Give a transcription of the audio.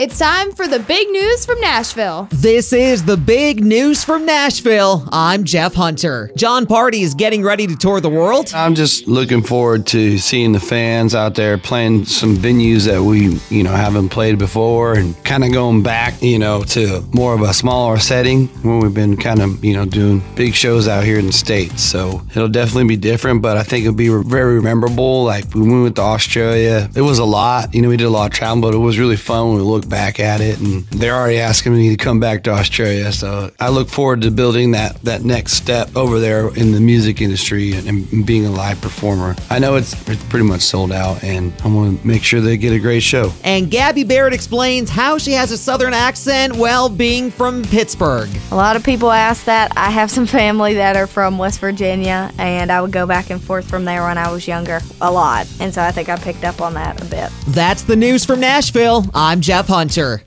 It's time for the big news from Nashville. This is the big news from Nashville. I'm Jeff Hunter. Jon Pardi is getting ready to tour the world. I'm just looking forward to seeing the fans out there playing some venues that we, you know, haven't played before and kind of going back, you know, to more of a smaller setting when we've been kind of, you know, doing big shows out here in the States. So it'll definitely be different, but I think it'll be very memorable. Like when we went to Australia, it was a lot. You know, we did a lot of traveling, but it was really fun when we look back at it. And they're already asking me to come back to Australia. So I look forward to building that, that next step over there in the music industry and, and being a live performer. I know it's, it's pretty much sold out, and I'm going to make sure they get a great show. And Gabby Barrett explains how she has a southern accent while being from Pittsburgh. A lot of people ask that. I have some family that are from West Virginia, and I would go back and forth from there when I was younger a lot. And so I think I picked up on that a bit. That's the news from Nashville. I'm Jeff Hunter.